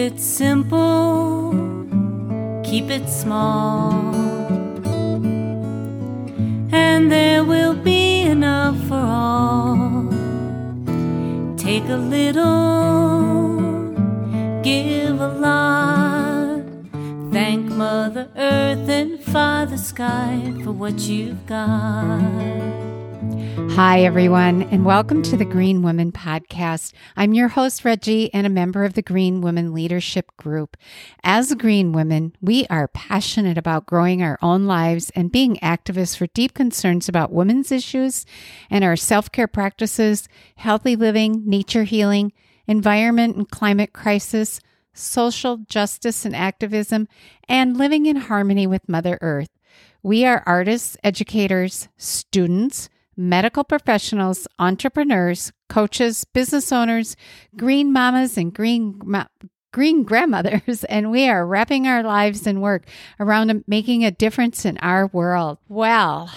it simple, keep it small, and there will be enough for all. Take a little, give a lot. Thank Mother Earth and Father Sky for what you've got. Hi, everyone, and welcome to the Green Woman Podcast. I'm your host, Reggie, and a member of the Green Women Leadership Group. As Green Women, we are passionate about growing our own lives and being activists for deep concerns about women's issues and our self care practices, healthy living, nature healing, environment and climate crisis, social justice and activism, and living in harmony with Mother Earth. We are artists, educators, students, medical professionals, entrepreneurs, coaches, business owners, green mamas, and green ma- green grandmothers, and we are wrapping our lives and work around making a difference in our world. Well,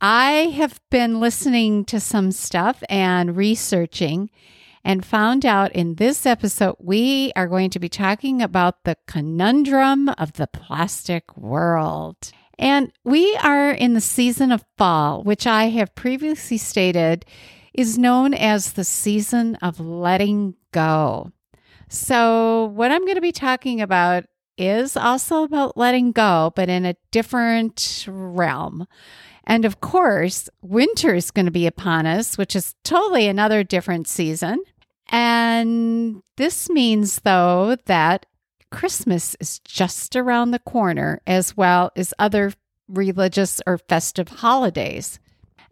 I have been listening to some stuff and researching and found out in this episode we are going to be talking about the conundrum of the plastic world. And we are in the season of fall, which I have previously stated is known as the season of letting go. So, what I'm going to be talking about is also about letting go, but in a different realm. And of course, winter is going to be upon us, which is totally another different season. And this means, though, that Christmas is just around the corner, as well as other religious or festive holidays.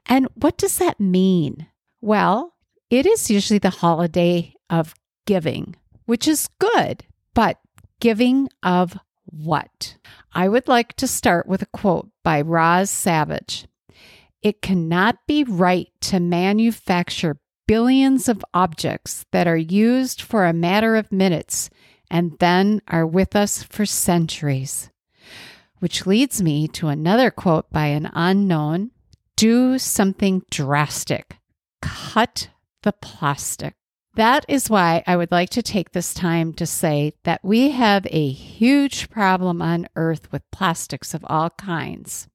And what does that mean? Well, it is usually the holiday of giving, which is good, but giving of what? I would like to start with a quote by Roz Savage. It cannot be right to manufacture billions of objects that are used for a matter of minutes and then are with us for centuries. Which leads me to another quote by an unknown do something drastic, cut the plastic. That is why I would like to take this time to say that we have a huge problem on earth with plastics of all kinds.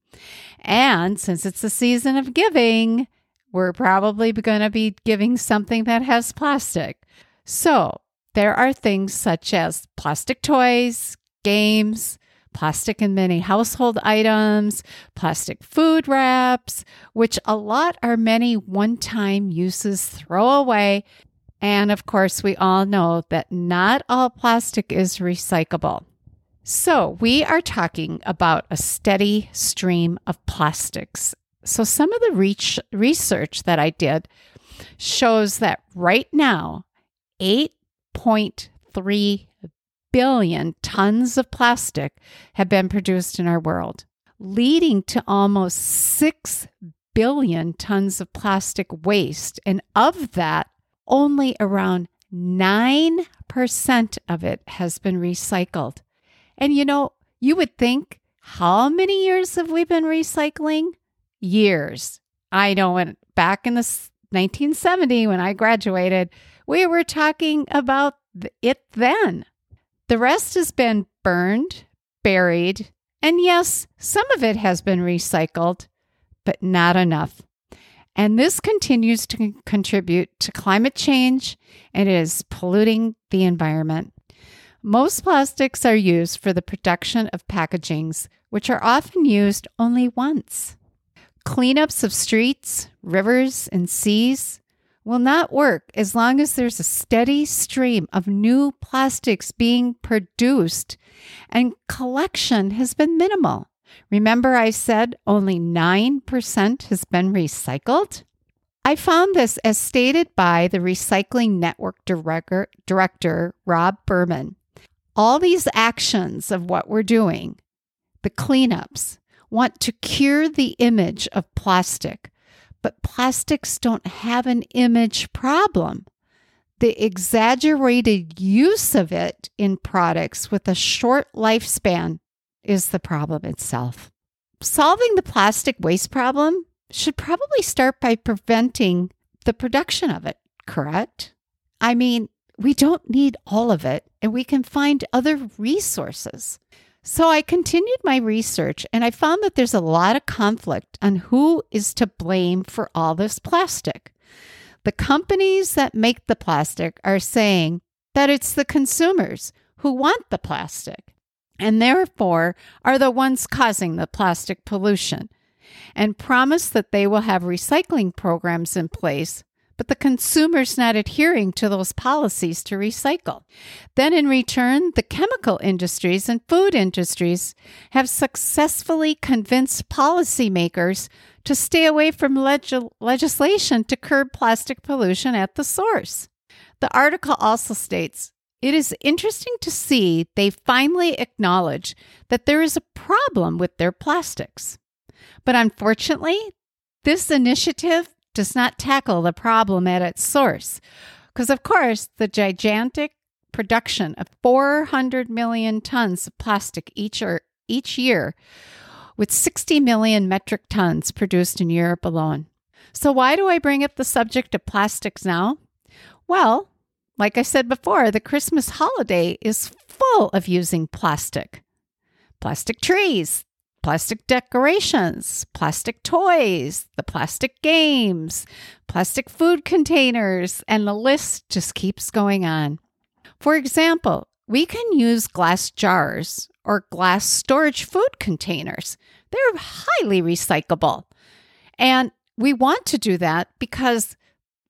And since it's the season of giving, we're probably going to be giving something that has plastic. So there are things such as plastic toys, games, plastic and many household items, plastic food wraps, which a lot are many one time uses, throw away. And of course, we all know that not all plastic is recyclable. So, we are talking about a steady stream of plastics. So, some of the reach, research that I did shows that right now, 8.3 billion tons of plastic have been produced in our world, leading to almost 6 billion tons of plastic waste. And of that, only around 9% of it has been recycled. And you know, you would think, how many years have we been recycling? Years. I know when back in the 1970 when I graduated, we were talking about it then. The rest has been burned, buried, and yes, some of it has been recycled, but not enough. And this continues to contribute to climate change and is polluting the environment. Most plastics are used for the production of packagings, which are often used only once. Cleanups of streets, rivers, and seas will not work as long as there's a steady stream of new plastics being produced and collection has been minimal. Remember, I said only 9% has been recycled? I found this as stated by the Recycling Network director, director, Rob Berman. All these actions of what we're doing, the cleanups, want to cure the image of plastic but plastics don't have an image problem. The exaggerated use of it in products with a short lifespan is the problem itself. Solving the plastic waste problem should probably start by preventing the production of it, correct? I mean, we don't need all of it and we can find other resources. So I continued my research and I found that there's a lot of conflict on who is to blame for all this plastic. The companies that make the plastic are saying that it's the consumers who want the plastic and therefore are the ones causing the plastic pollution and promise that they will have recycling programs in place but the consumer's not adhering to those policies to recycle. Then, in return, the chemical industries and food industries have successfully convinced policymakers to stay away from leg- legislation to curb plastic pollution at the source. The article also states it is interesting to see they finally acknowledge that there is a problem with their plastics. But unfortunately, this initiative does not tackle the problem at its source. Because, of course, the gigantic production of 400 million tons of plastic each, or, each year, with 60 million metric tons produced in Europe alone. So, why do I bring up the subject of plastics now? Well, like I said before, the Christmas holiday is full of using plastic. Plastic trees, plastic decorations, plastic toys, the plastic games, plastic food containers, and the list just keeps going on. For example, we can use glass jars or glass storage food containers. They're highly recyclable. And we want to do that because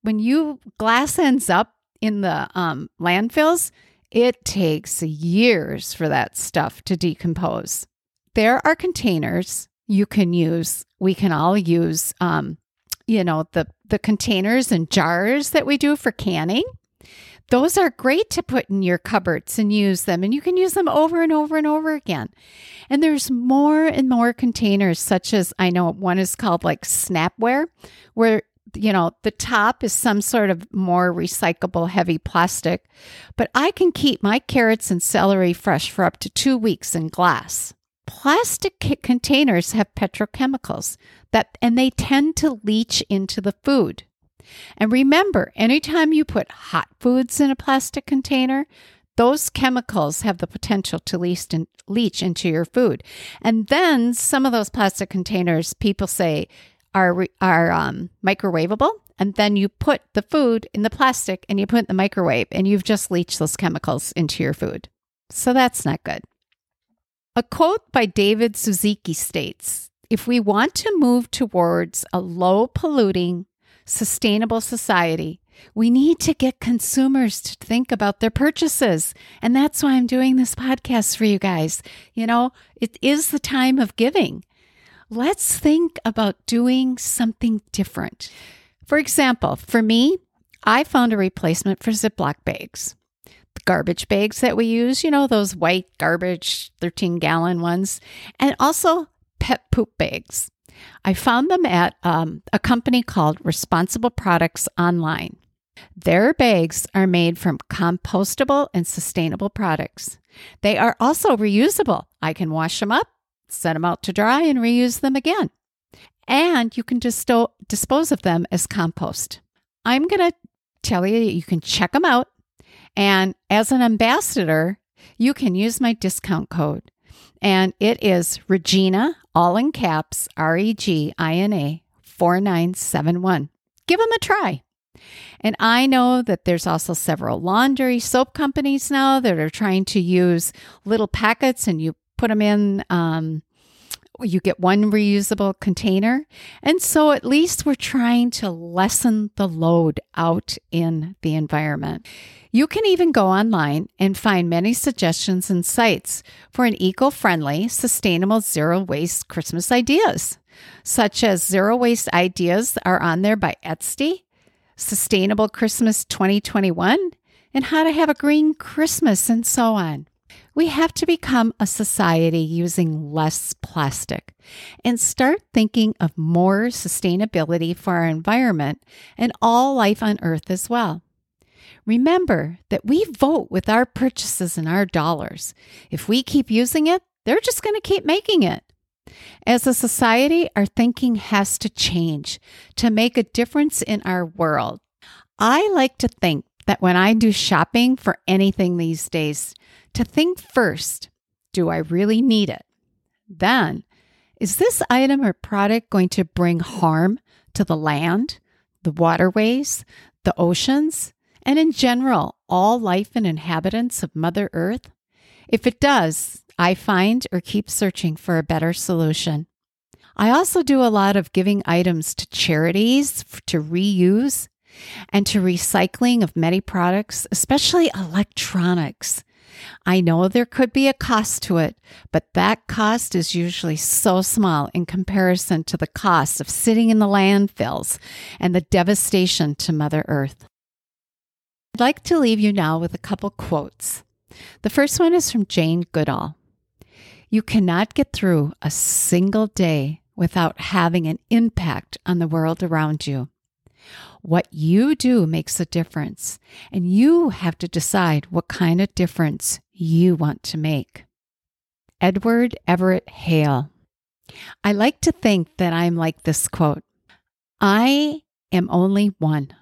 when you glass ends up in the um, landfills, it takes years for that stuff to decompose there are containers you can use. We can all use, um, you know, the the containers and jars that we do for canning. Those are great to put in your cupboards and use them, and you can use them over and over and over again. And there's more and more containers, such as I know one is called like Snapware, where you know, the top is some sort of more recyclable heavy plastic, but I can keep my carrots and celery fresh for up to two weeks in glass plastic containers have petrochemicals that and they tend to leach into the food. And remember, anytime you put hot foods in a plastic container, those chemicals have the potential to leach, in, leach into your food. And then some of those plastic containers, people say, are are um, microwavable. And then you put the food in the plastic and you put it in the microwave, and you've just leached those chemicals into your food. So that's not good. A quote by David Suzuki states If we want to move towards a low polluting, sustainable society, we need to get consumers to think about their purchases. And that's why I'm doing this podcast for you guys. You know, it is the time of giving. Let's think about doing something different. For example, for me, I found a replacement for Ziploc bags garbage bags that we use, you know, those white garbage 13 gallon ones, and also pet poop bags. I found them at um, a company called Responsible Products Online. Their bags are made from compostable and sustainable products. They are also reusable. I can wash them up, set them out to dry, and reuse them again. And you can disto- dispose of them as compost. I'm going to tell you you can check them out and as an ambassador, you can use my discount code. And it is Regina, all in caps, R E G I N A 4971. Give them a try. And I know that there's also several laundry soap companies now that are trying to use little packets and you put them in um, you get one reusable container. And so at least we're trying to lessen the load out in the environment. You can even go online and find many suggestions and sites for an eco friendly, sustainable zero waste Christmas ideas, such as Zero Waste Ideas are on there by Etsy, Sustainable Christmas 2021, and How to Have a Green Christmas, and so on. We have to become a society using less plastic and start thinking of more sustainability for our environment and all life on Earth as well. Remember that we vote with our purchases and our dollars. If we keep using it, they're just going to keep making it. As a society, our thinking has to change to make a difference in our world. I like to think that when I do shopping for anything these days, to think first do I really need it? Then, is this item or product going to bring harm to the land, the waterways, the oceans, and in general, all life and inhabitants of Mother Earth? If it does, I find or keep searching for a better solution. I also do a lot of giving items to charities to reuse and to recycling of many products, especially electronics. I know there could be a cost to it, but that cost is usually so small in comparison to the cost of sitting in the landfills and the devastation to Mother Earth. I'd like to leave you now with a couple quotes. The first one is from Jane Goodall. You cannot get through a single day without having an impact on the world around you. What you do makes a difference, and you have to decide what kind of difference you want to make. Edward Everett Hale. I like to think that I'm like this quote I am only one,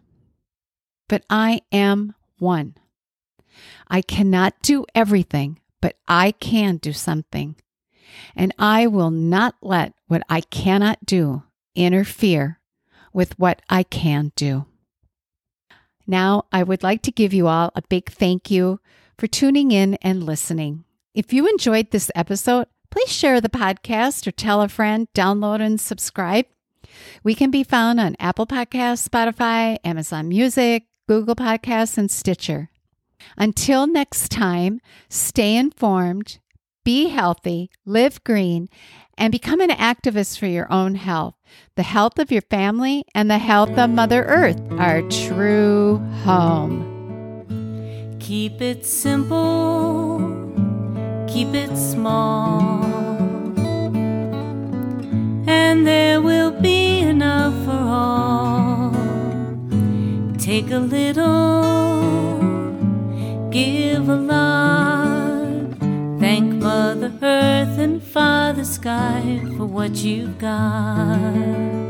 but I am one. I cannot do everything, but I can do something. And I will not let what I cannot do interfere with what I can do. Now, I would like to give you all a big thank you for tuning in and listening. If you enjoyed this episode, please share the podcast or tell a friend, download and subscribe. We can be found on Apple Podcasts, Spotify, Amazon Music, Google Podcasts, and Stitcher. Until next time, stay informed, be healthy, live green, and become an activist for your own health. The health of your family and the health of Mother Earth, our true home. Keep it simple, keep it small, and there will be enough for all. Take a little, give a lot. Sky for what you've got.